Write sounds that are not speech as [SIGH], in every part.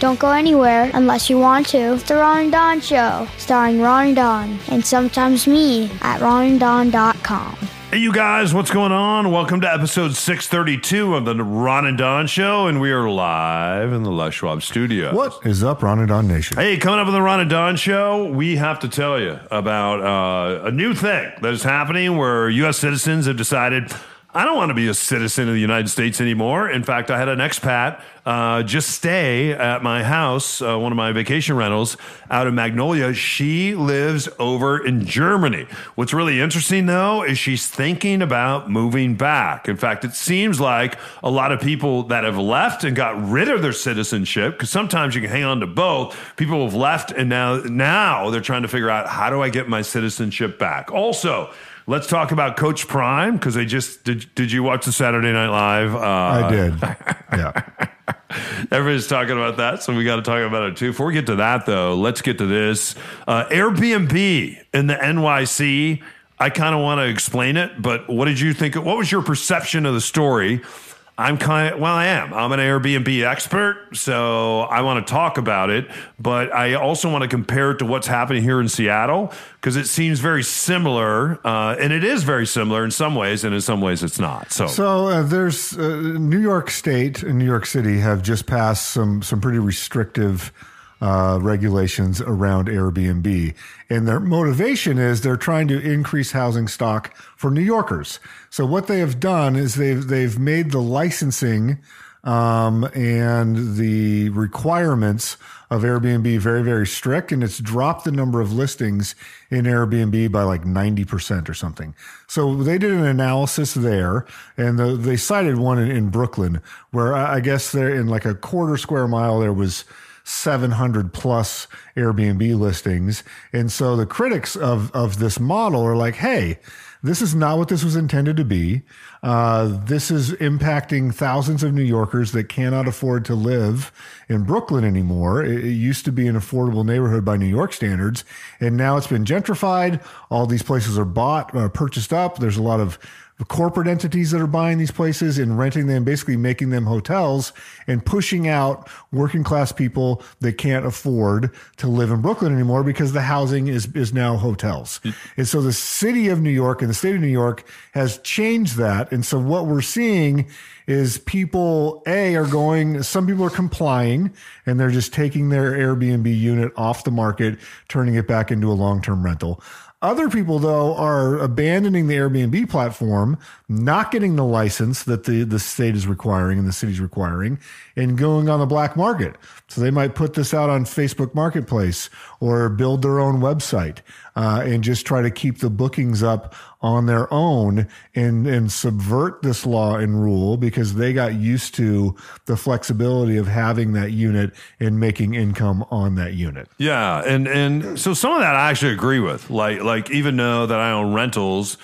Don't go anywhere unless you want to. It's the Ron and Don Show, starring Ron and Don, and sometimes me at ronanddon.com. Hey, you guys, what's going on? Welcome to episode 632 of the Ron and Don Show, and we are live in the Les Schwab studio. What is up, Ron and Don Nation? Hey, coming up on the Ron and Don Show, we have to tell you about uh, a new thing that is happening where U.S. citizens have decided. I don't want to be a citizen of the United States anymore. In fact, I had an expat uh, just stay at my house, uh, one of my vacation rentals out of Magnolia. She lives over in Germany. What's really interesting, though, is she's thinking about moving back. In fact, it seems like a lot of people that have left and got rid of their citizenship, because sometimes you can hang on to both. People have left and now now they're trying to figure out how do I get my citizenship back. Also. Let's talk about Coach Prime because they just did. Did you watch the Saturday Night Live? Uh, I did. [LAUGHS] Yeah. [LAUGHS] Everybody's talking about that, so we got to talk about it too. Before we get to that, though, let's get to this uh, Airbnb in the NYC. I kind of want to explain it, but what did you think? What was your perception of the story? I'm kind of, well, I am. I'm an Airbnb expert, so I want to talk about it, but I also want to compare it to what's happening here in Seattle because it seems very similar, uh, and it is very similar in some ways, and in some ways it's not. So, So uh, there's uh, New York State and New York City have just passed some some pretty restrictive uh, regulations around Airbnb, and their motivation is they're trying to increase housing stock for New Yorkers. So what they have done is they've they've made the licensing um, and the requirements of Airbnb very, very strict, and it's dropped the number of listings in Airbnb by like 90% or something. So they did an analysis there, and the, they cited one in, in Brooklyn where I I guess there in like a quarter square mile, there was 700 plus Airbnb listings. And so the critics of, of this model are like, hey, this is not what this was intended to be. Uh, this is impacting thousands of New Yorkers that cannot afford to live in Brooklyn anymore. It, it used to be an affordable neighborhood by New York standards, and now it's been gentrified. All these places are bought, uh, purchased up. There's a lot of corporate entities that are buying these places and renting them, basically making them hotels and pushing out working class people that can't afford to live in Brooklyn anymore because the housing is, is now hotels. Mm. And so the city of New York and the state of New York has changed that. And so what we're seeing is people, A, are going, some people are complying and they're just taking their Airbnb unit off the market, turning it back into a long term rental. Other people, though, are abandoning the Airbnb platform, not getting the license that the, the state is requiring and the city's requiring, and going on the black market. So they might put this out on Facebook Marketplace or build their own website uh, and just try to keep the bookings up on their own and, and subvert this law and rule because they got used to the flexibility of having that unit and making income on that unit. Yeah, and and so some of that I actually agree with. Like like even though that I own rentals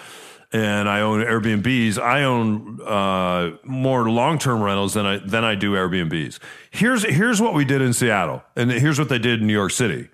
and I own Airbnbs, I own uh, more long term rentals than I than I do Airbnbs. Here's here's what we did in Seattle, and here's what they did in New York City.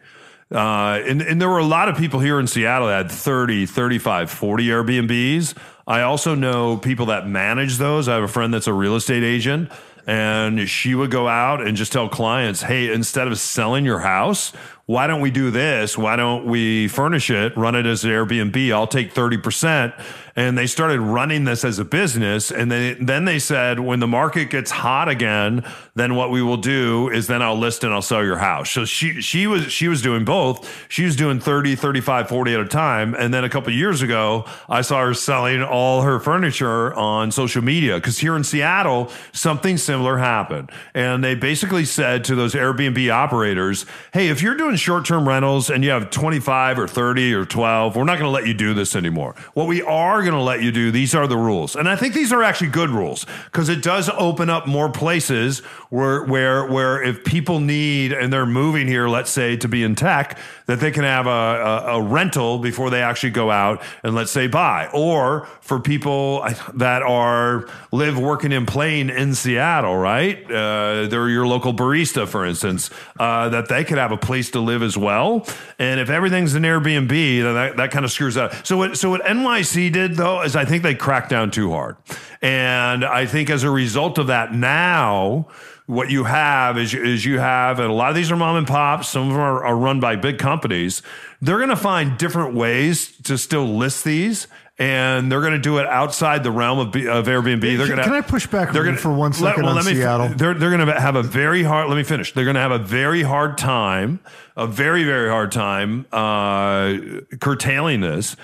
Uh, and, and there were a lot of people here in Seattle that had 30, 35, 40 Airbnbs. I also know people that manage those. I have a friend that's a real estate agent, and she would go out and just tell clients, hey, instead of selling your house, why don't we do this? Why don't we furnish it, run it as an Airbnb? I'll take 30%. And they started running this as a business. And then, then they said, when the market gets hot again, then what we will do is then I'll list and I'll sell your house. So she, she was, she was doing both. She was doing 30, 35, 40 at a time. And then a couple years ago, I saw her selling all her furniture on social media. Cause here in Seattle, something similar happened. And they basically said to those Airbnb operators, Hey, if you're doing short term rentals and you have 25 or 30 or 12, we're not going to let you do this anymore. What we are going to let you do, these are the rules. And I think these are actually good rules because it does open up more places where, where, where if people need and they're moving here, let's say to be in tech, that they can have a, a, a rental before they actually go out and let's say buy. Or for people that are live working in plane in Seattle, right? Uh, they're your local barista, for instance, uh, that they could have a place to live as well. And if everything's an Airbnb, then that, that kind of screws up. So what, so what NYC did though is I think they cracked down too hard. And I think as a result of that now, what you have is, is you have, and a lot of these are mom and pops, some of them are, are run by big companies. They're going to find different ways to still list these and they're going to do it outside the realm of, of Airbnb. They're going to. Can I push back they're gonna, for one second let, well, on Seattle? They're they're going to have a very hard. Let me finish. They're going to have a very hard time, a very very hard time uh, curtailing this.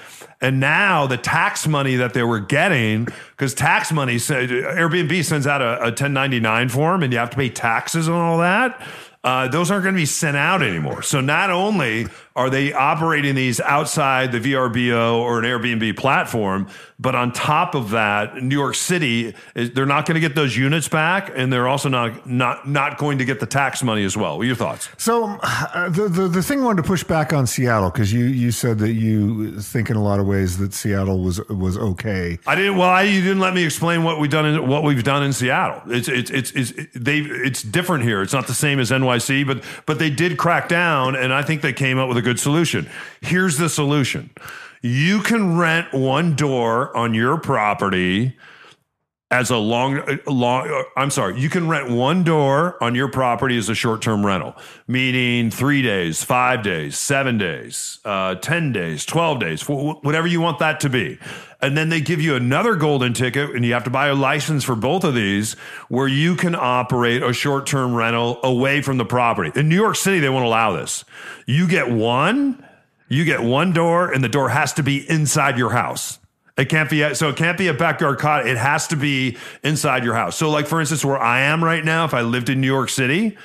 And now the tax money that they were getting, because tax money, Airbnb sends out a, a 1099 form, and you have to pay taxes on all that. Uh, those aren't going to be sent out anymore. So not only are they operating these outside the VRBO or an Airbnb platform? But on top of that, New York City, they're not going to get those units back, and they're also not not not going to get the tax money as well. What are your thoughts? So uh, the, the the thing I wanted to push back on Seattle because you you said that you think in a lot of ways that Seattle was was okay. I didn't. Well, I, you didn't let me explain what we've done in what we've done in Seattle. It's it's it's, it's they it's different here. It's not the same as NYC, but but they did crack down, and I think they came up with a good solution. Here's the solution. You can rent one door on your property as a long, long, I'm sorry, you can rent one door on your property as a short term rental, meaning three days, five days, seven days, uh, 10 days, 12 days, whatever you want that to be. And then they give you another golden ticket and you have to buy a license for both of these where you can operate a short term rental away from the property. In New York City, they won't allow this. You get one, you get one door and the door has to be inside your house. It can't be so. It can't be a backyard cottage. It has to be inside your house. So, like for instance, where I am right now, if I lived in New York City,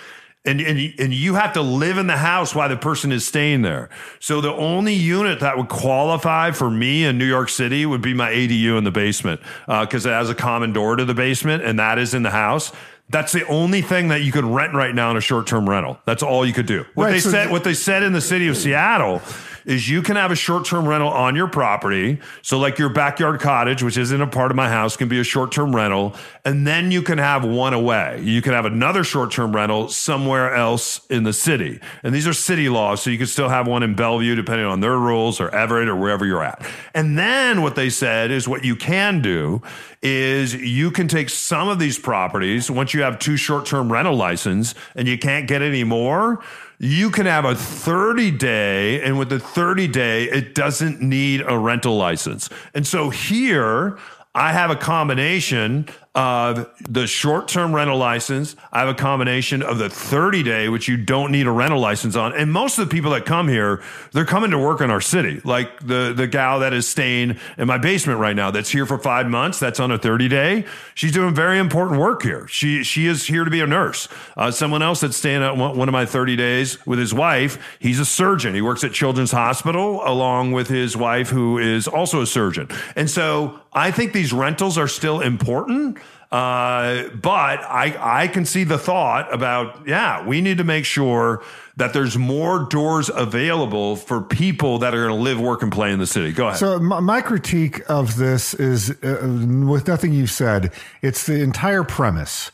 and and and you have to live in the house while the person is staying there. So the only unit that would qualify for me in New York City would be my ADU in the basement because uh, it has a common door to the basement, and that is in the house. That's the only thing that you could rent right now in a short term rental. That's all you could do. What right, they so said, what they said in the city of Seattle is you can have a short term rental on your property. So, like your backyard cottage, which isn't a part of my house, can be a short term rental. And then you can have one away. You can have another short term rental somewhere else in the city. And these are city laws. So, you can still have one in Bellevue, depending on their rules, or Everett, or wherever you're at. And then what they said is what you can do is you can take some of these properties once you have two short term rental license and you can't get any more you can have a 30 day, and with the 30 day, it doesn't need a rental license. And so here, I have a combination of the short term rental license. I have a combination of the 30 day, which you don't need a rental license on. And most of the people that come here, they're coming to work in our city. Like the, the gal that is staying in my basement right now, that's here for five months, that's on a 30 day. She's doing very important work here. She, she is here to be a nurse. Uh, someone else that's staying at one, one of my 30 days with his wife, he's a surgeon. He works at Children's Hospital along with his wife, who is also a surgeon. And so I think these rentals are still important. Uh, but I, I can see the thought about, yeah, we need to make sure that there's more doors available for people that are going to live, work, and play in the city. Go ahead. So my, my critique of this is, uh, with nothing you've said, it's the entire premise.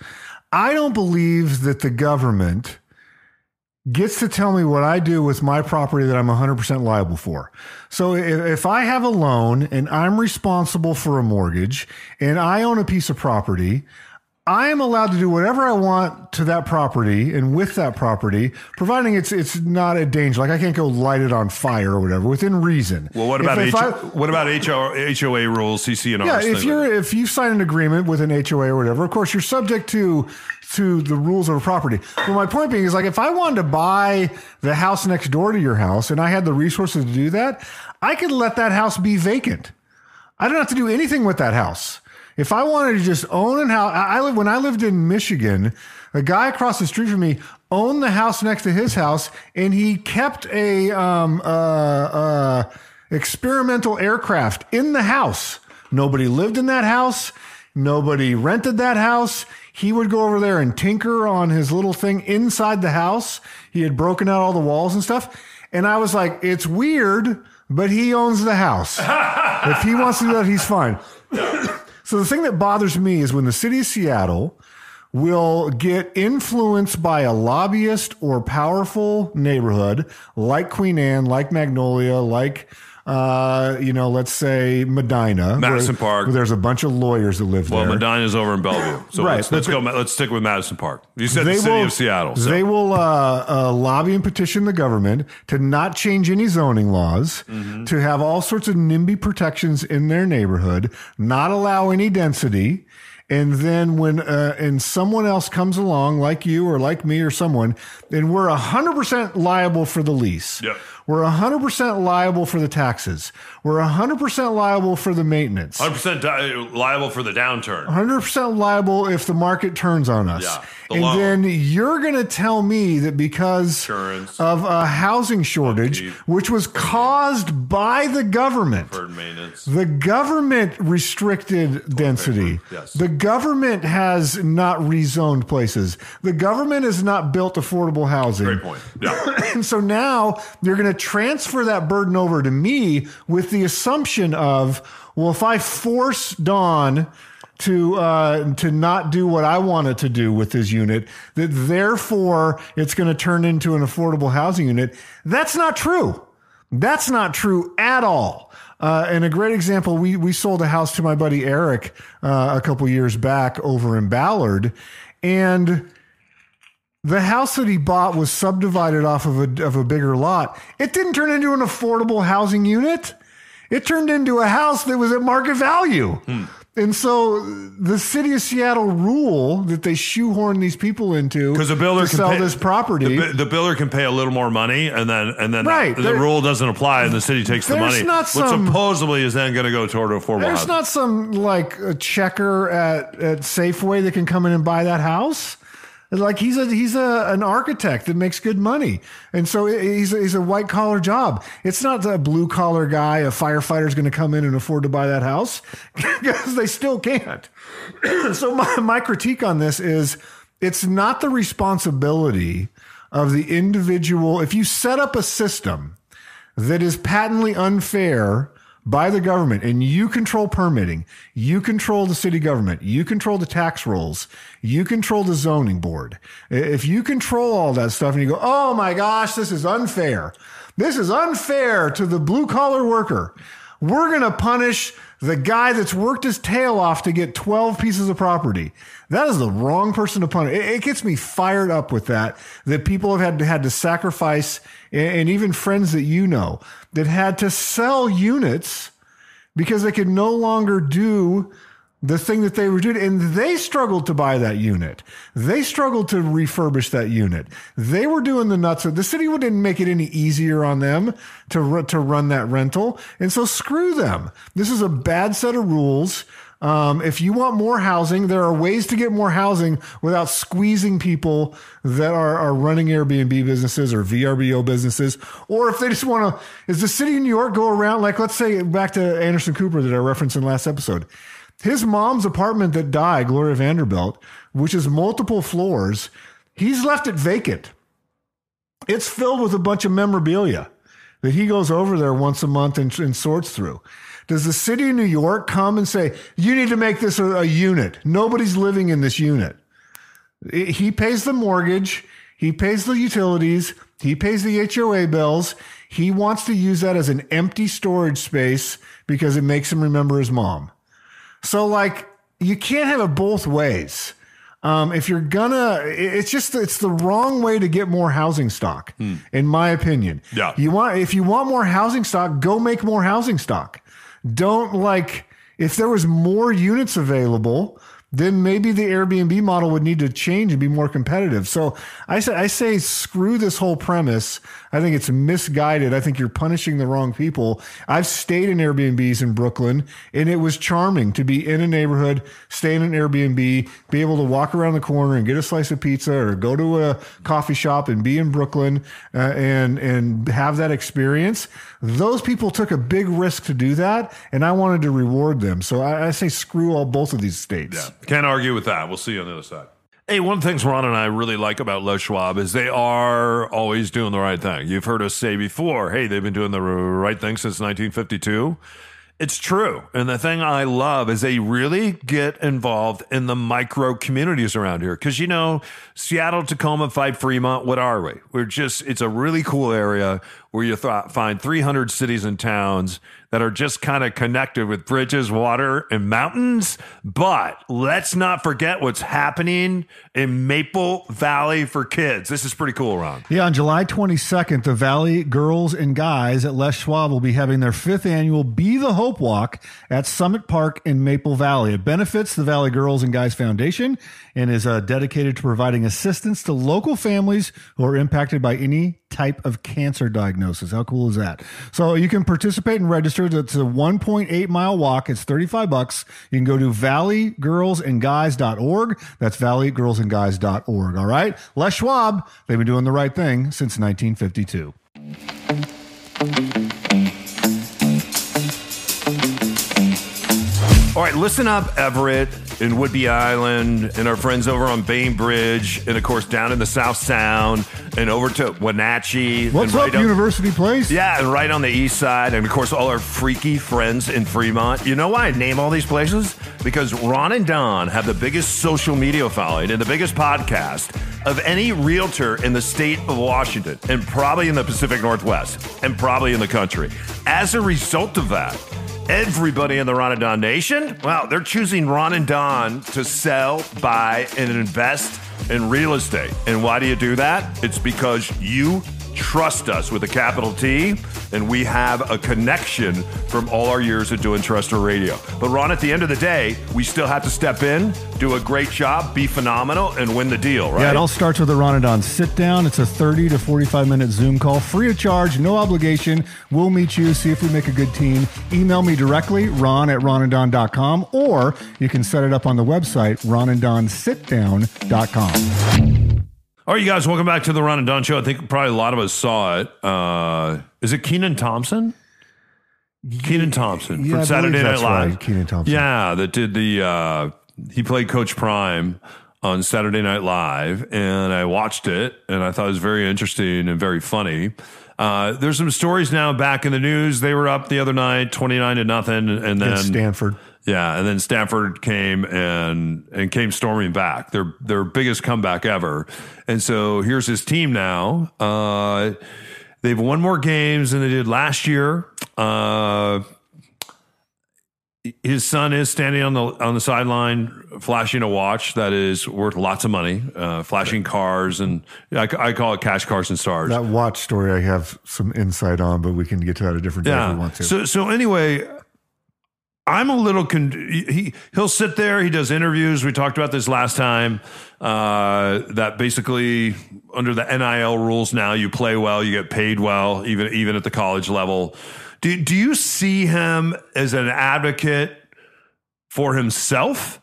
I don't believe that the government gets to tell me what I do with my property that I'm 100% liable for. So if, if, I have a loan and I'm responsible for a mortgage and I own a piece of property, I am allowed to do whatever I want to that property and with that property, providing it's it's not a danger. Like I can't go light it on fire or whatever within reason. Well, what about if, if I, what about HOA rules, CC&R? Yeah, if you're if you sign an agreement with an HOA or whatever, of course you're subject to to the rules of a property. But my point being is like if I wanted to buy the house next door to your house and I had the resources to do that, I could let that house be vacant. I don't have to do anything with that house. If I wanted to just own a house, I live when I lived in Michigan. A guy across the street from me owned the house next to his house, and he kept a um, uh, uh, experimental aircraft in the house. Nobody lived in that house. Nobody rented that house. He would go over there and tinker on his little thing inside the house. He had broken out all the walls and stuff. And I was like, it's weird, but he owns the house. [LAUGHS] if he wants to do that, he's fine. so the thing that bothers me is when the city of Seattle will get influenced by a lobbyist or powerful neighborhood like Queen Anne, like Magnolia, like uh, you know, let's say Medina, Madison where- Park. where there's a bunch of lawyers that live Well, there. Well, Medina's over in Bellevue, so Right, let's, let's go. Let's stick with Madison Park. You said the city of Seattle. So. They will uh, uh, lobby and petition the government to not change any zoning laws, Mm-hmm. to have all sorts of NIMBY protections in their neighborhood, not allow any density. And then when uh, and someone else comes along, like you or like me or someone, then we're hundred percent liable for the lease. Yep. We're hundred percent liable for the taxes. We're hundred percent liable for the maintenance. 100% di- uh, liable for the downturn. 100% liable if the market turns on us. Yeah, the and loan. then you're going to tell me that because Insurance. of a housing shortage, Upkeep. which was caused by the government, the government restricted density. Yes. The government has not rezoned places. The government has not built affordable housing. Great point. Yeah. And [COUGHS] so now they're going to transfer that burden over to me with the assumption of, well, if I force Don to uh, to not do what I want it to do with his unit, that therefore it's going to turn into an affordable housing unit. That's not true. That's not true at all. Uh, and a great example, we we sold a house to my buddy Eric uh, a couple years back over in Ballard, and the house that he bought was subdivided off of a of a bigger lot. It didn't turn into an affordable housing unit. It turned into a house that was at market value. Hmm. And so the city of Seattle rule that they shoehorn these people into Because the builder to can sell pay, this property. The, the builder can pay a little more money, and then and then Right, the, rule doesn't apply, and the city takes the money. not what some- supposedly is then going to go toward affordable There's housing. not some like a checker at, at Safeway that can come in and buy that house. Like he's a he's a an architect that makes good money, and so he's a, he's a white collar job. It's not a blue collar guy, a firefighter's going to come in and afford to buy that house [LAUGHS] because they still can't. [CLEARS THROAT] so my my critique on this is it's not the responsibility of the individual. If you set up a system that is patently unfair by the government and you control permitting, you control the city government, you control the tax rolls, you control the zoning board. If you control all that stuff and you go, oh my gosh, this is unfair. This is unfair to the blue collar worker. We're going to punish the guy that's worked his tail off to get 12 pieces of property. That is the wrong person to punish. It, it gets me fired up with that, that people have had to, had to sacrifice and, and even friends that you know that had to sell units because they could no longer do the thing that they were doing. And they struggled to buy that unit. They struggled to refurbish that unit. They were doing the nuts. Of the city didn't make it any easier on them to, ru- to run that rental. And so screw them. This is a bad set of rules. Um, if you want more housing, there are ways to get more housing without squeezing people that are, are running Airbnb businesses or VRBO businesses. Or if they just want to, is the city of New York go around, like, let's say back to Anderson Cooper that I referenced in last episode. His mom's apartment that died, Gloria Vanderbilt, which is multiple floors, he's left it vacant. It's filled with a bunch of memorabilia that he goes over there once a month and, and sorts through. Does the city of New York come and say, you need to make this a, a unit? Nobody's living in this unit. He pays the mortgage. He pays the utilities. He pays the HOA bills. He wants to use that as an empty storage space because it makes him remember his mom. So like you can't have it both ways. Um, if you're gonna, it's just it's the wrong way to get more housing stock, in my opinion. Yeah. You want if you want more housing stock, go make more housing stock. Don't like if there was more units available, then maybe the Airbnb model would need to change and be more competitive. So I say, I say, screw this whole premise. I think it's misguided. I think you're punishing the wrong people. I've stayed in Airbnbs in Brooklyn and it was charming to be in a neighborhood, stay in an Airbnb, be able to walk around the corner and get a slice of pizza or go to a coffee shop and be in Brooklyn uh, and, and have that experience. Those people took a big risk to do that and I wanted to reward them. So I, I say screw all both of these states. Yeah. Can't argue with that. We'll see you on the other side. Hey, one of the things Ron and I really like about Les Schwab is they are always doing the right thing. You've heard us say before, hey, they've been doing the right thing since 1952. It's true. And the thing I love is they really get involved in the micro communities around here. Cause you know, Seattle, Tacoma, Five Fremont, what are we? We're just, it's a really cool area where you th- find 300 cities and towns that are just kind of connected with bridges, water, and mountains. But let's not forget what's happening in Maple Valley for kids. This is pretty cool, Ron. Yeah, on July 22nd, the Valley Girls and Guys at Les Schwab will be having their fifth annual Be the Hope Walk at Summit Park in Maple Valley. It benefits the Valley Girls and Guys Foundation and is uh, dedicated to providing assistance to local families who are impacted by any type of cancer diagnosis. How cool is that? So you can participate and register. It's a 1.8 mile walk. It's 35 bucks. You can go to valleygirlsandguys.org. That's valleygirlsandguys.org. All right. Les Schwab, they've been doing the right thing since 1952. All right, listen up, Everett and Whidbey Island, and our friends over on Bainbridge, and of course down in the South Sound, and over to Wenatchee. What's and up, right on- University Place? Yeah, and right on the east side, and of course all our freaky friends in Fremont. You know why I name all these places? Because Ron and Don have the biggest social media following and the biggest podcast of any realtor in the state of Washington, and probably in the Pacific Northwest, and probably in the country. As a result of that, everybody in the Ron and Don Nation, well, they're choosing Ron and Don to sell, buy, and invest in real estate. And why do you do that? It's because you trust us with a capital T, and we have a connection from all our years of doing terrestrial radio. But Ron, at the end of the day, we still have to step in, do a great job, be phenomenal, and win the deal, right? Yeah, it all starts with a Ron and Don sit down. It's a 30 to 45 minute Zoom call, free of charge, no obligation. We'll meet you, see if we make a good team. Email me directly, ron at ronanddon.com, or you can set it up on the website, ronanddonsitdown.com. All right, you guys, welcome back to the Ron and Don Show. I think probably a lot of us saw it. Uh, is it Kenan Thompson? Kenan Thompson Yeah, I from Saturday believe Night Live. right, Kenan Thompson. Yeah, that did the. Uh, he played Coach Prime on Saturday Night Live, and I watched it, and I thought it was very interesting and very funny. Uh, there's some stories now back in the news. They were up the other night, twenty nine to nothing, and then Against Stanford. Yeah, and then Stanford came and and came storming back. Their their biggest comeback ever. And so here's his team now. Uh, they've won more games than they did last year. Uh, his son is standing on the on the sideline, flashing a watch that is worth lots of money, uh, flashing cars, and I, I call it cash cars and stars. That watch story I have some insight on, but we can get to that a different day if we want to. So so anyway, I'm a little con- he he'll sit there. He does interviews. We talked about this last time. Uh, that basically under the NIL rules now, you play well, you get paid well, even even at the college level. Do do you see him as an advocate for himself?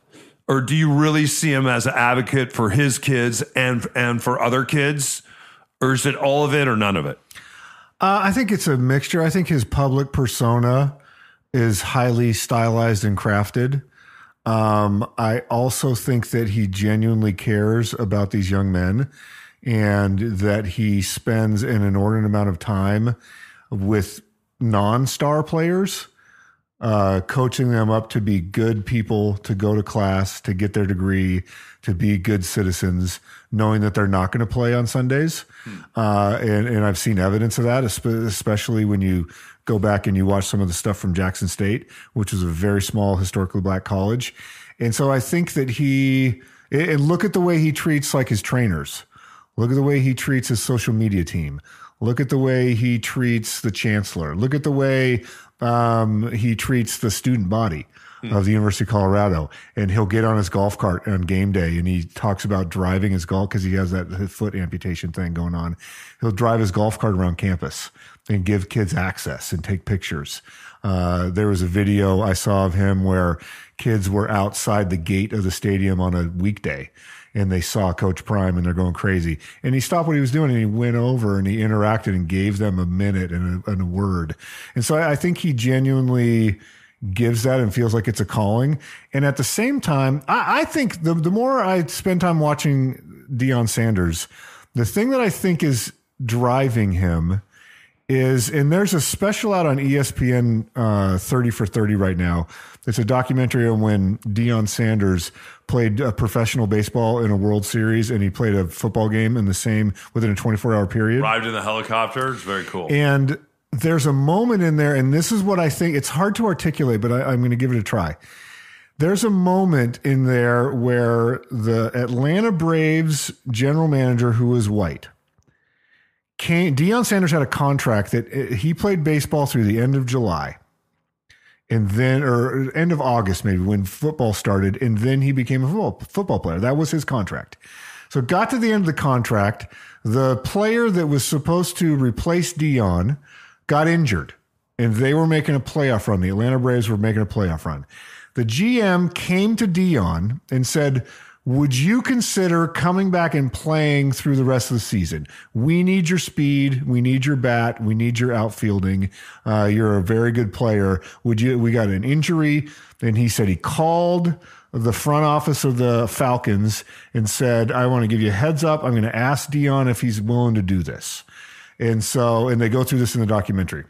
Or do you really see him as an advocate for his kids and and for other kids? Or is it all of it or none of it? Uh, I think it's a mixture. I think his public persona is highly stylized and crafted. Um, I also think that he genuinely cares about these young men and that he spends an inordinate amount of time with non star players, uh, coaching them up to be good people, to go to class, to get their degree, to be good citizens, knowing that they're not going to play on Sundays. Uh, and, and I've seen evidence of that, especially when you go back and you watch some of the stuff from Jackson State, which is a very small historically black college. And so I think that he, and look at the way he treats like his trainers. Look at the way he treats his social media team. Look at the way he treats the chancellor. Look at the way um, he treats the student body. of the University of Colorado, and he'll get on his golf cart on game day, and he talks about driving his golf because he has that foot amputation thing going on. He'll drive his golf cart around campus and give kids access and take pictures. Uh, there was a video I saw of him where kids were outside the gate of the stadium on a weekday and they saw Coach Prime and they're going crazy. And he stopped what he was doing and he went over and he interacted and gave them a minute and a, and a word. And so I, I think he genuinely gives that and feels like it's a calling. And at the same time, I, I think the, the more I spend time watching Deion Sanders, the thing that I think is driving him is, and there's a special out on ESPN uh, 30 for 30 right now. It's a documentary on when Deion Sanders played uh, professional baseball in a World Series and he played a football game in the same within a 24 hour period. Arrived in the helicopter. It's very cool. And there's a moment in there, and this is what I think it's hard to articulate, but I, I'm going to give it a try. There's a moment in there where the Atlanta Braves general manager, who is white, came. Deion Sanders had a contract that uh, he played baseball through the end of July, and then or end of August maybe when football started, and then he became a football football player. That was his contract. So got to the end of the contract. The player that was supposed to replace Deion got injured, and they were making a playoff run. The Atlanta Braves were making a playoff run. The GM came to Deion and said, Would you consider coming back and playing through the rest of the season? We need your speed. We need your bat. We need your outfielding. Uh, you're a very good player. Would you? We got an injury. And he said he called the front office of the Falcons and said, I want to give you a heads up. I'm going to ask Deion if he's willing to do this. And so, and they go through this in the documentary.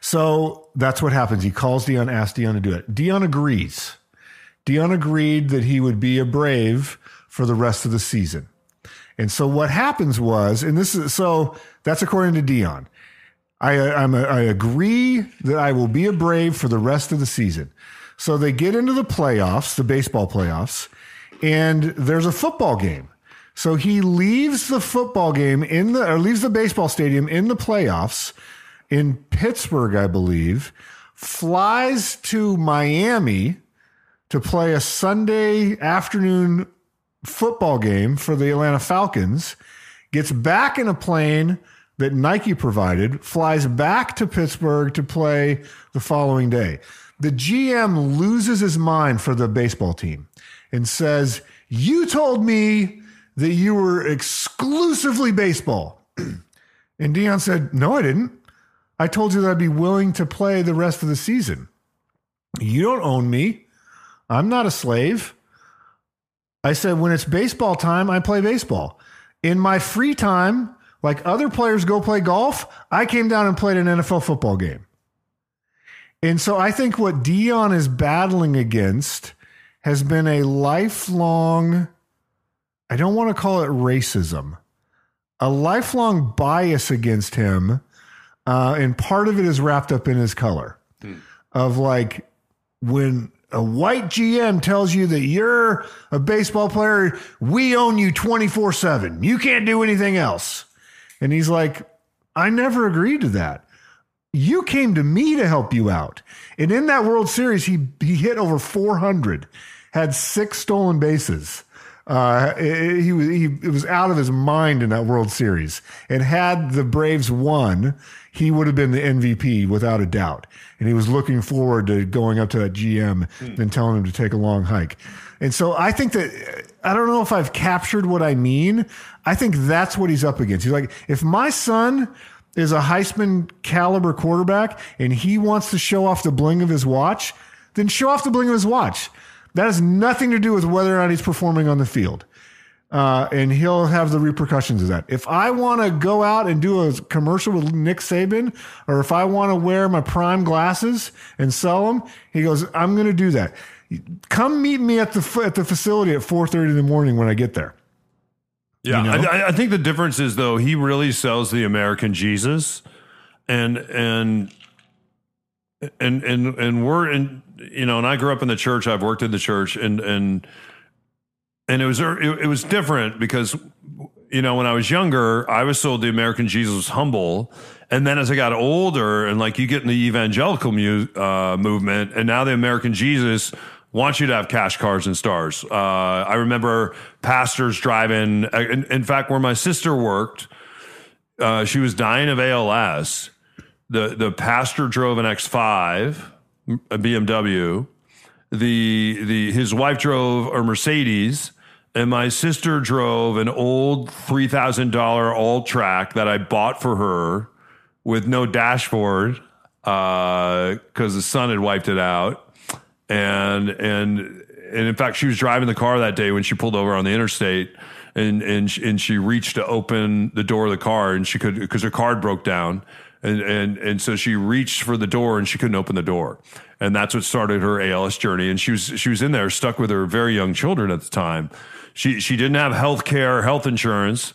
So that's what happens. He calls Deion, asks Deion to do it. Deion agrees. Deion agreed that he would be a Brave for the rest of the season. And so what happens was, and this is so that's according to Deion. I I'm a, I agree that I will be a Brave for the rest of the season. So they get into the playoffs, the baseball playoffs, and there's a football game. So he leaves the football game in the or leaves the baseball stadium in the playoffs in Pittsburgh, I believe, flies to Miami to play a Sunday afternoon football game for the Atlanta Falcons, gets back in a plane that Nike provided, flies back to Pittsburgh to play the following day. The GM loses his mind for the baseball team and says, You told me that you were exclusively baseball. [CLEARS THROAT] and Deion said, No, I didn't. I told you that I'd be willing to play the rest of the season. You don't own me. I'm not a slave. I said, when it's baseball time, I play baseball. In my free time, like other players go play golf, I came down and played an NFL football game. And so I think what Deion is battling against has been a lifelong, I don't want to call it racism, a lifelong bias against him. Uh, and part of it is wrapped up in his color of like when a white GM tells you that you're a baseball player, we own you 24 7. You can't do anything else. And he's like, I never agreed to that. You came to me to help you out. And in that World Series, he, he hit over 400, had six stolen bases. Uh, he was he it was out of his mind in that World Series. And had the Braves won, he would have been the MVP without a doubt. And he was looking forward to going up to that GM and telling him to take a long hike. And so I think that I don't know if I've captured what I mean. I think that's what he's up against. He's like, if my son is a Heisman caliber quarterback and he wants to show off the bling of his watch, then show off the bling of his watch. That has nothing to do with whether or not he's performing on the field. Uh, and he'll have the repercussions of that. If I want to go out and do a commercial with Nick Saban, or if I want to wear my prime glasses and sell them, he goes, "I'm going to do that. Come meet me at the at the facility at 4:30 in the morning when I get there." Yeah, You know? I, I- I think the difference is though he really sells the American Jesus, and and and and and we're in you know, and I grew up in the church. I've worked in the church, and and and it was it, it was different because you know, when I was younger, I was told the American Jesus was humble. And then as I got older and like you get in the evangelical mu- uh, movement and now the American Jesus wants you to have cash cars and stars. Uh, I remember pastors driving, in, in fact, where my sister worked, uh, she was dying of ALS. The, the pastor drove an X5, a BMW. The, the, his wife drove a Mercedes and my sister drove an old $3,000 alt track that I bought for her with no dashboard uh, because the sun had wiped it out. And, and, and in fact, she was driving the car that day when she pulled over on the interstate and, and, and she reached to open the door of the car and she could, because her card broke down. And, and, and so she reached for the door and she couldn't open the door. And that's what started her ALS journey. And she was, she was in there stuck with her very young children at the time. She, she didn't have health care, health insurance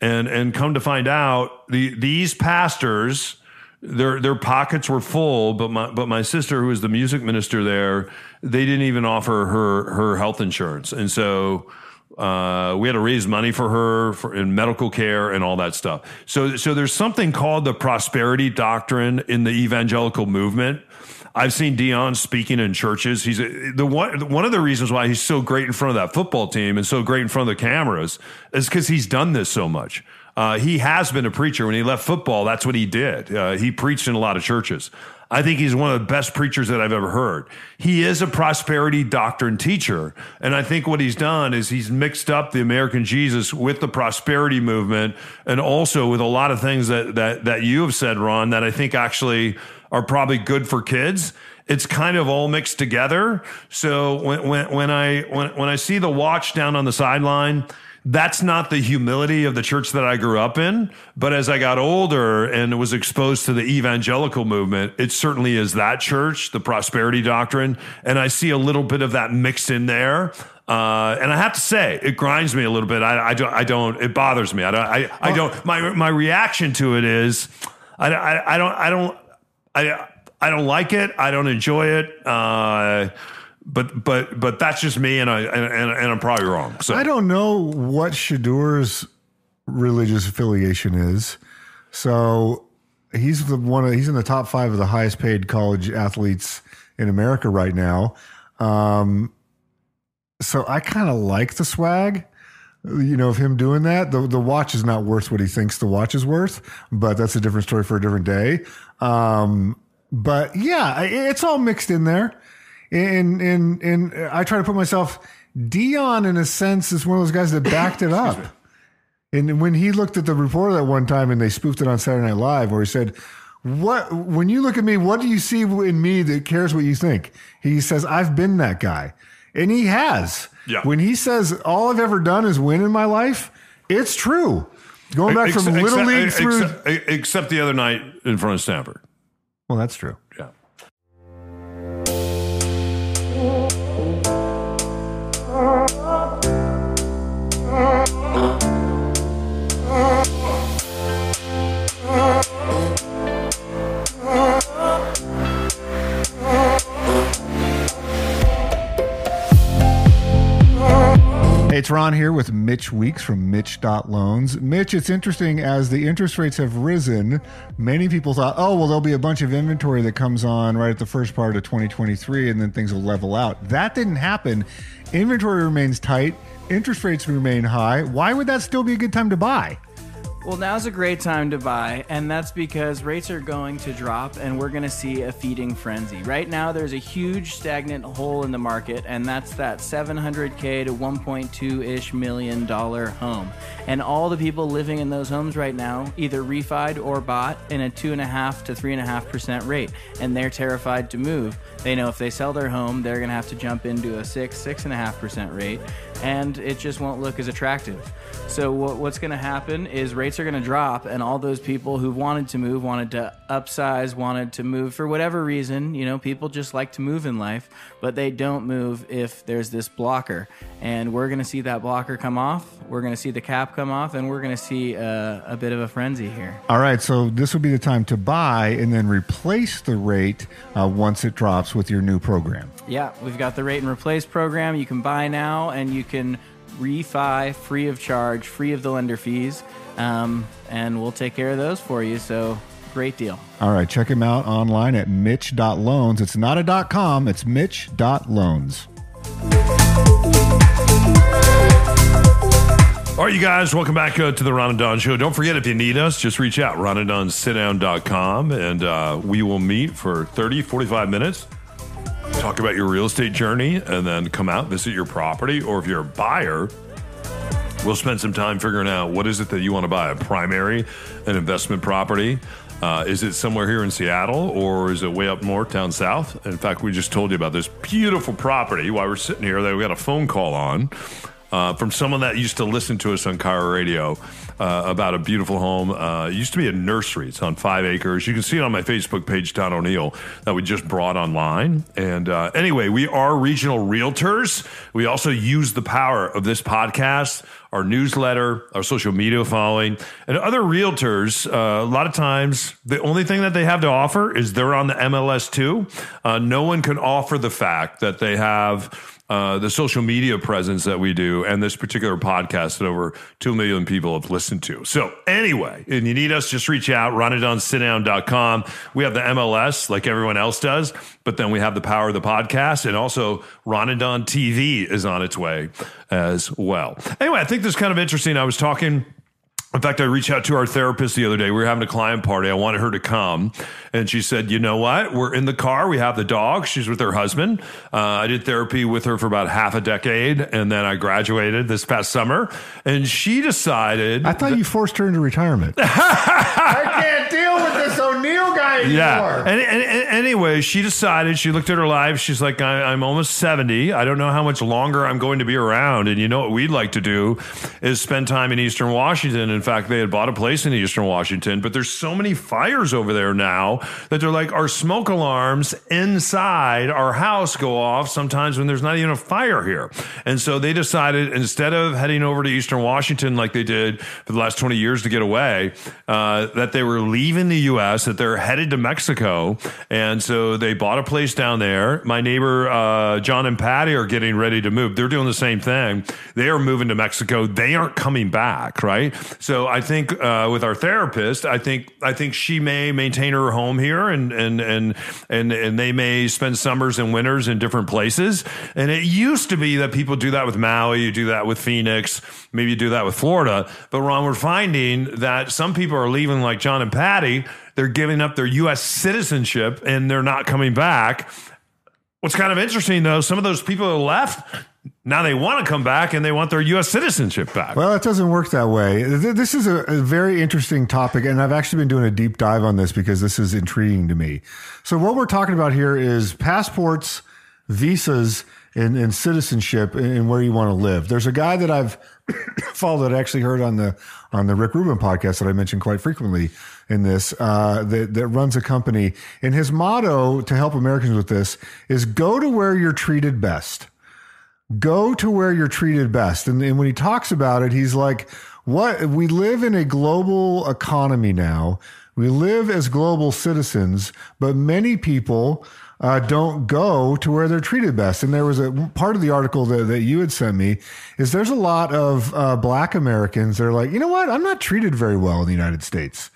and and come to find out the these pastors their their pockets were full but my but my sister who was the music minister there they didn't even offer her her health insurance and so uh, we had to raise money for her for in medical care and all that stuff. So, so there's something called the prosperity doctrine in the evangelical movement. I've seen Deion speaking in churches. He's a, the one. One of the reasons why he's so great in front of that football team and so great in front of the cameras is because he's done this so much. Uh, he has been a preacher. When he left football, that's what he did. Uh, he preached in a lot of churches. I think he's one of the best preachers that I've ever heard. He is a prosperity doctrine teacher. And I think what he's done is he's mixed up the American Jesus with the prosperity movement and also with a lot of things that, that, that you have said, Ron, that I think actually are probably good for kids. It's kind of all mixed together. So when, when, when I, when, when I see the watch down on the sideline, that's not the humility of the church that I grew up in. But as I got older and was exposed to the evangelical movement, it certainly is that church, the prosperity doctrine. And I see a little bit of that mixed in there. Uh, and I have to say, it grinds me a little bit. I, I don't, I don't, it bothers me. I don't, I, I don't, my, my reaction to it is, I, I, I don't, I don't, I, I don't like it. I don't enjoy it. Uh, but but but that's just me, and I and, and I'm probably wrong. So I don't know what Shedeur's religious affiliation is. So he's the one. Of, he's in the top five of the highest paid college athletes in America right now. Um, so I kind of like the swag. You know, of him doing that. The the watch is not worth what he thinks the watch is worth, but that's a different story for a different day. Um, but yeah, it's all mixed in there and and and I try to put myself. Deion, in a sense, is one of those guys that backed it [COUGHS] up. And when he looked at the reporter that one time, and they spoofed it on Saturday Night Live, where he said, "What? When you look at me, what do you see in me that cares what you think?" He says, "I've been that guy," and he has. Yeah. When he says, "All I've ever done is win in my life," it's true. Going back from Except- little except- league through. except, except the other night in front of Stanford. well, that's true. Hey, it's Ron here with Mitch Weeks from Mitch.loans. Mitch, it's interesting as the interest rates have risen, many people thought, oh, well, there'll be a bunch of inventory that comes on right at the first part of 2023 and then things will level out. That didn't happen. Inventory remains tight, interest rates remain high. Why would that still be a good time to buy? Well, now's a great time to buy, and that's because rates are going to drop and we're going to see a feeding frenzy. Right now, there's a huge stagnant hole in the market, and that's that 700K to 1.2 ish million dollar home. And all the people living in those homes right now either refied or bought in a 2.5 to 3.5% rate, and they're terrified to move. They know if they sell their home, they're going to have to jump into a 6, 6.5% rate, and it just won't look as attractive. So what, what's going to happen is rates are going to drop, and all those people who wanted to move, wanted to upsize, wanted to move for whatever reason. You know, people just like to move in life, but they don't move if there's this blocker. And we're going to see that blocker come off. We're going to see the cap come off, and we're going to see a, a bit of a frenzy here. All right, so this would be the time to buy and then replace the rate uh, once it drops with your new program. Yeah, we've got the rate and replace program. You can buy now, and you can refi, free of charge, free of the lender fees, um, and we'll take care of those for you. So great deal. All right, check him out online at mitch.loans. It's not a dot com, it's mitch.loans. All right, you guys, welcome back uh, to the Ron and Don Show. Don't forget, if you need us, just reach out, ronanddonsitdown.com, and uh, we will meet for 30, 45 minutes, talk about your real estate journey, and then come out, visit your property. Or if you're a buyer, we'll spend some time figuring out what is it that you want to buy, a primary, an investment property. Uh, is it somewhere here in Seattle or is it way up north, down south? In fact, we just told you about this beautiful property while we're sitting here that we got a phone call on uh, from someone that used to listen to us on KIRO Radio uh, about a beautiful home. Uh, it used to be a nursery. It's on five acres. You can see it on my Facebook page, Don O'Neill, that we just brought online. And uh, anyway, we are regional realtors. We also use the power of this podcast, our newsletter, our social media following, and other realtors. Uh, a lot of times, the only thing that they have to offer is they're on the MLS too. Uh, no one can offer the fact that they have uh, the social media presence that we do and this particular podcast that over 2 million people have listened to. So, anyway, and you need us, just reach out, ronanddonsitdown.com. We have the MLS like everyone else does, but then we have the power of the podcast, and also Ron and Don TV is on its way as well. Anyway, I think this is kind of interesting. I was talking in fact, I reached out to our therapist the other day. We were having a client party. I wanted her to come. And she said, You know what? We're in the car. We have the dog. She's with her husband. Uh, I did therapy with her for about half a decade. And then I graduated this past summer. And she decided. I thought you forced her into retirement. [LAUGHS] I can't deal with this O'Neill guy anymore. Yeah. And, and, and anyway, she decided, she looked at her life. She's like, I, I'm almost 70. I don't know how much longer I'm going to be around. And you know what we'd like to do is spend time in Eastern Washington. In fact, they had bought a place in Eastern Washington, but there's so many fires over there now that they're like, our smoke alarms inside our house go off sometimes when there's not even a fire here. And so they decided instead of heading over to Eastern Washington like they did for the last 20 years to get away, uh, that they were leaving the U.S., that they're headed to Mexico. And so they bought a place down there. My neighbor, uh, John and Patty, are getting ready to move. They're doing the same thing. They are moving to Mexico. They aren't coming back, right? So I think uh, with our therapist, I think I think she may maintain her home here, and and and and and they may spend summers and winters in different places. And it used to be that people do that with Maui, you do that with Phoenix, maybe you do that with Florida. But Ron, we're finding that some people are leaving, like John and Patty. They're giving up their U.S. citizenship and they're not coming back. What's kind of interesting though, some of those people who left now they want to come back and they want their U.S. citizenship back. Well, it doesn't work that way. This is a, a very interesting topic, and I've actually been doing a deep dive on this because this is intriguing to me. So, what we're talking about here is passports, visas, and, and citizenship, and where you want to live. There's a guy that I've [COUGHS] followed that I actually heard on the on the Rick Rubin podcast that I mentioned quite frequently in this uh, that that runs a company, and his motto to help Americans with this is go to where you're treated best go to where you're treated best. And, and when he talks about it, he's like, what we live in a global economy now. We live as global citizens, but many people uh, don't go to where they're treated best. And there was a part of the article that, that you had sent me is there's a lot of uh, black Americans that are like, you know what? I'm not treated very well in the United States.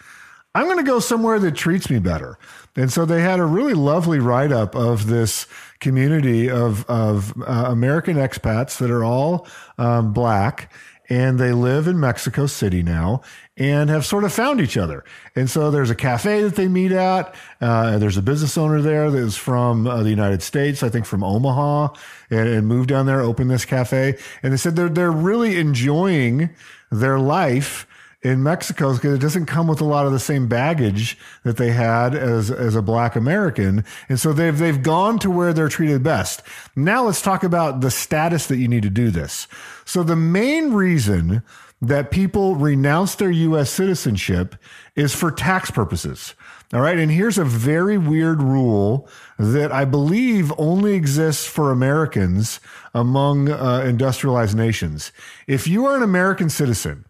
I'm going to go somewhere that treats me better. And so they had a really lovely write up of this community of, of uh, American expats that are all um, black and they live in Mexico City now and have sort of found each other. And so there's a cafe that they meet at. Uh, there's a business owner there that is from uh, the United States, I think from Omaha, and, and moved down there, opened this cafe. And they said they're, they're really enjoying their life in Mexico because it doesn't come with a lot of the same baggage that they had as as a black American. And so they've they've gone to where they're treated best. Now let's talk about the status that you need to do this. So the main reason that people renounce their US citizenship is for tax purposes. All right. And here's a very weird rule that I believe only exists for Americans among uh, industrialized nations. If you are an American citizen,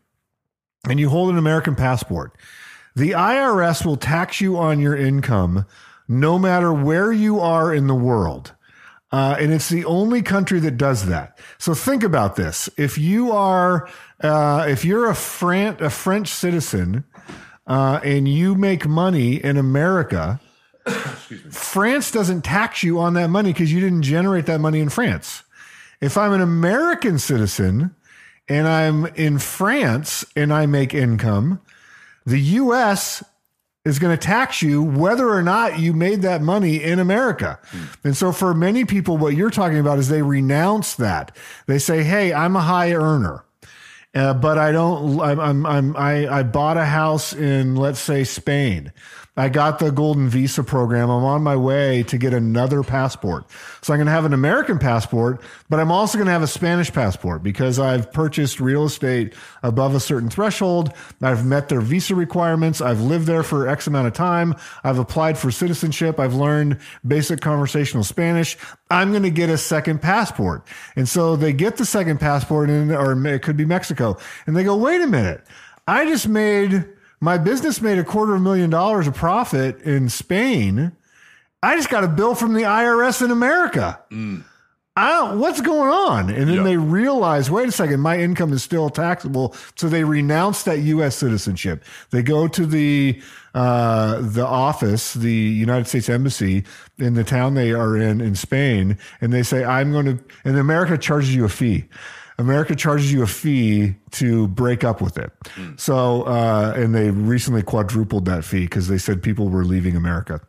and you hold an American passport, the IRS will tax you on your income no matter where you are in the world. Uh, and it's the only country that does that. So think about this: if you are, uh, if you're a Fran- a French citizen, uh, and you make money in America, France doesn't tax you on that money because you didn't generate that money in France. If I'm an American citizen and I'm in France and I make income, the US is going to tax you whether or not you made that money in America. And so for many people, what you're talking about is they renounce that. They say, Hey, I'm a high earner. Uh, but I don't. I'm, I'm, I'm. I I bought a house in, let's say, Spain. I got the Golden Visa program. I'm on my way to get another passport. So I'm going to have an American passport, but I'm also going to have a Spanish passport because I've purchased real estate above a certain threshold. I've met their visa requirements. I've lived there for X amount of time. I've applied for citizenship. I've learned basic conversational Spanish. I'm going to get a second passport. And so they get the second passport and, or it could be Mexico. And they go, wait a minute. I just made, my business made a quarter of a million dollars of profit in Spain. I just got a bill from the IRS in America. I don't, what's going on? And then Yeah. they realize, wait a second, my income is still taxable. So they renounce that U.S. citizenship. They go to the uh, the office, the United States Embassy in the town they are in in Spain, and they say, I'm going to. And America charges you a fee. America charges you a fee to break up with it. So, uh, and they recently quadrupled that fee because they said people were leaving America.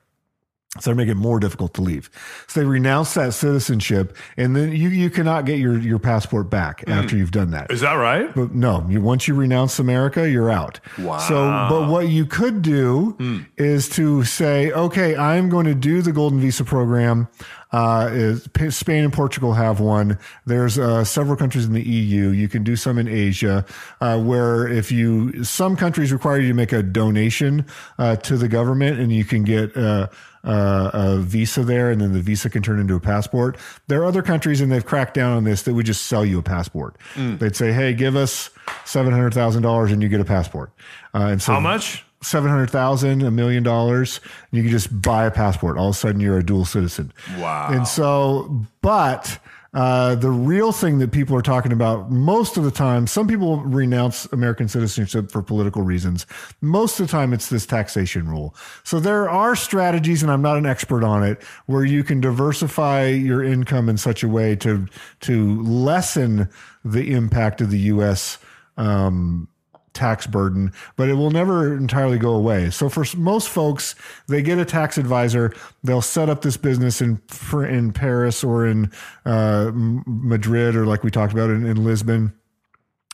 So they make it more difficult to leave. So they renounce that citizenship, and then you, you cannot get your, your passport back after you've done that. Is that right? But no, you, once you renounce America, you're out. Wow. So, but what you could do is to say, okay, I'm going to do the Golden Visa program. Uh, is, Spain and Portugal have one. There's uh, several countries in the EU. You can do some in Asia, uh, where if you some countries require you to make a donation uh, to the government, and you can get. Uh, uh, a visa there, and then the visa can turn into a passport. There are other countries, and they've cracked down on this that would just sell you a passport. They'd say, "Hey, give us seven hundred thousand dollars, and you get a passport." Uh, and so, How much? Seven hundred thousand, a million dollars. You can just buy a passport. All of a sudden, you're a dual citizen. Wow. And so, but uh, the real thing that people are talking about most of the time, some people renounce American citizenship for political reasons. Most of the time, it's this taxation rule. So there are strategies, and I'm not an expert on it, where you can diversify your income in such a way to to lessen the impact of the U.S. Um, tax burden, but it will never entirely go away. So for most folks, they get a tax advisor. They'll set up this business in in Paris or in uh, Madrid or like we talked about in, in Lisbon.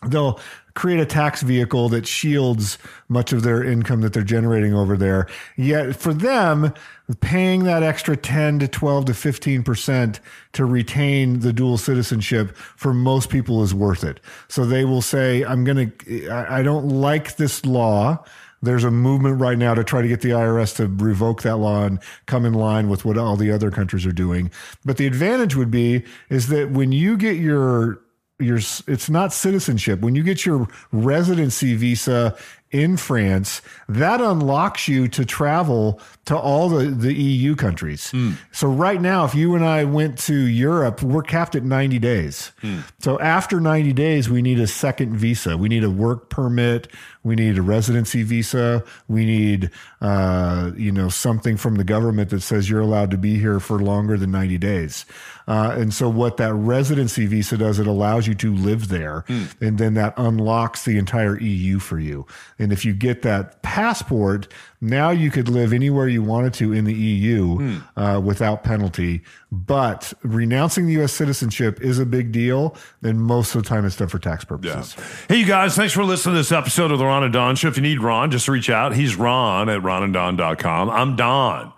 They'll create a tax vehicle that shields much of their income that they're generating over there. Yet for them, paying that extra 10 to 12 to 15% to retain the dual citizenship for most people is worth it. So they will say, I'm going to, I don't like this law. There's a movement right now to try to get the IRS to revoke that law and come in line with what all the other countries are doing. But the advantage would be is that when you get your your it's not citizenship when you get your residency visa in France that unlocks you to travel to all the, the EU countries. Hmm. So right now if you and I went to Europe we're capped at 90 days. Hmm. So after 90 days we need a second visa. We need a work permit, we need a residency visa, we need uh, you know something from the government that says you're allowed to be here for longer than 90 days. Uh, and so what that residency visa does, it allows you to live there, and then that unlocks the entire EU for you. And if you get that passport, now you could live anywhere you wanted to in the EU uh, without penalty. But renouncing the U.S. citizenship is a big deal, and most of the time it's done for tax purposes. Hey, you guys, thanks for listening to this episode of the Ron and Don Show. If you need Ron, just reach out. He's Ron at ronanddon.com. I'm Don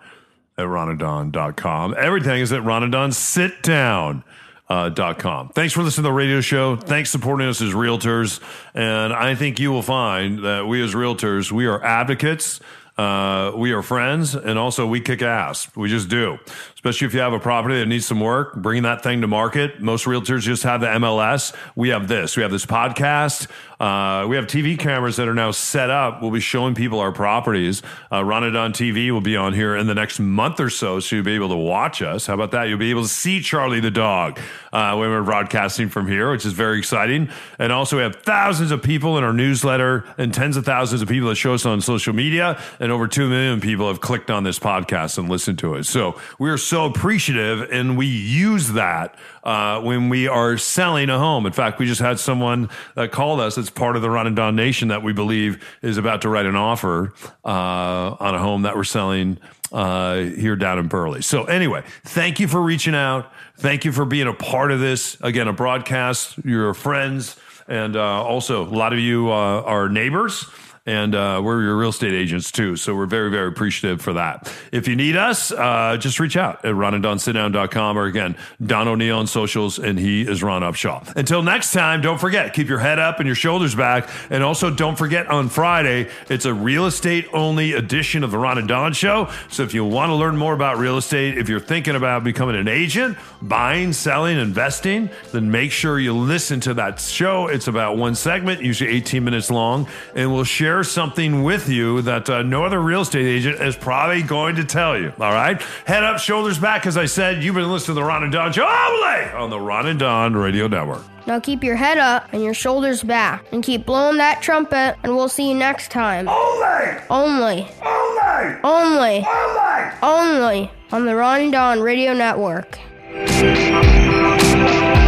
at ronanddon.com. Everything is at ronanddonsitdown. Uh, dot com. Thanks for listening to the radio show. Thanks for supporting us as realtors. And I think you will find that we as realtors, we are advocates. Uh, we are friends, and also we kick ass. We just do. Especially if you have a property that needs some work, bringing that thing to market. Most realtors just have the MLS. We have this. We have this podcast. Uh, we have TV cameras that are now set up. We'll be showing people our properties. Uh, Don TV will be on here in the next month or so, so you'll be able to watch us. How about that? You'll be able to see Charlie the dog uh, when we're broadcasting from here, which is very exciting. And also, we have thousands of people in our newsletter and tens of thousands of people that show us on social media, and over 2 million people have clicked on this podcast and listened to it. So we are so appreciative, and we use that uh, when we are selling a home. In fact, we just had someone that called us that's part of the Ron and Don Nation that we believe is about to write an offer uh, on a home that we're selling uh, here down in Burley. So, anyway, thank you for reaching out. Thank you for being a part of this. Again, a broadcast, your friends, and uh, also a lot of you uh, are neighbors and uh, we're your real estate agents too. So we're very, very appreciative for that. If you need us, uh, just reach out at ronanddonsitdown.com or again, Don O'Neill on socials, and he is Ron Upshaw. Until next time, don't forget, keep your head up and your shoulders back. And also don't forget on Friday, it's a real estate only edition of the Ron and Don Show. So if you want to learn more about real estate, if you're thinking about becoming an agent, buying, selling, investing, then make sure you listen to that show. It's about one segment, usually 18 minutes long, and we'll share something with you that uh, no other real estate agent is probably going to tell you. All right? Head up, shoulders back. As I said, you've been listening to the Ron and Don Show on the Ron and Don Radio Network. Now keep your head up and your shoulders back and keep blowing that trumpet, and we'll see you next time. Only! Only, Only! only, Only! only on the Ron and Don Radio Network. Thank you.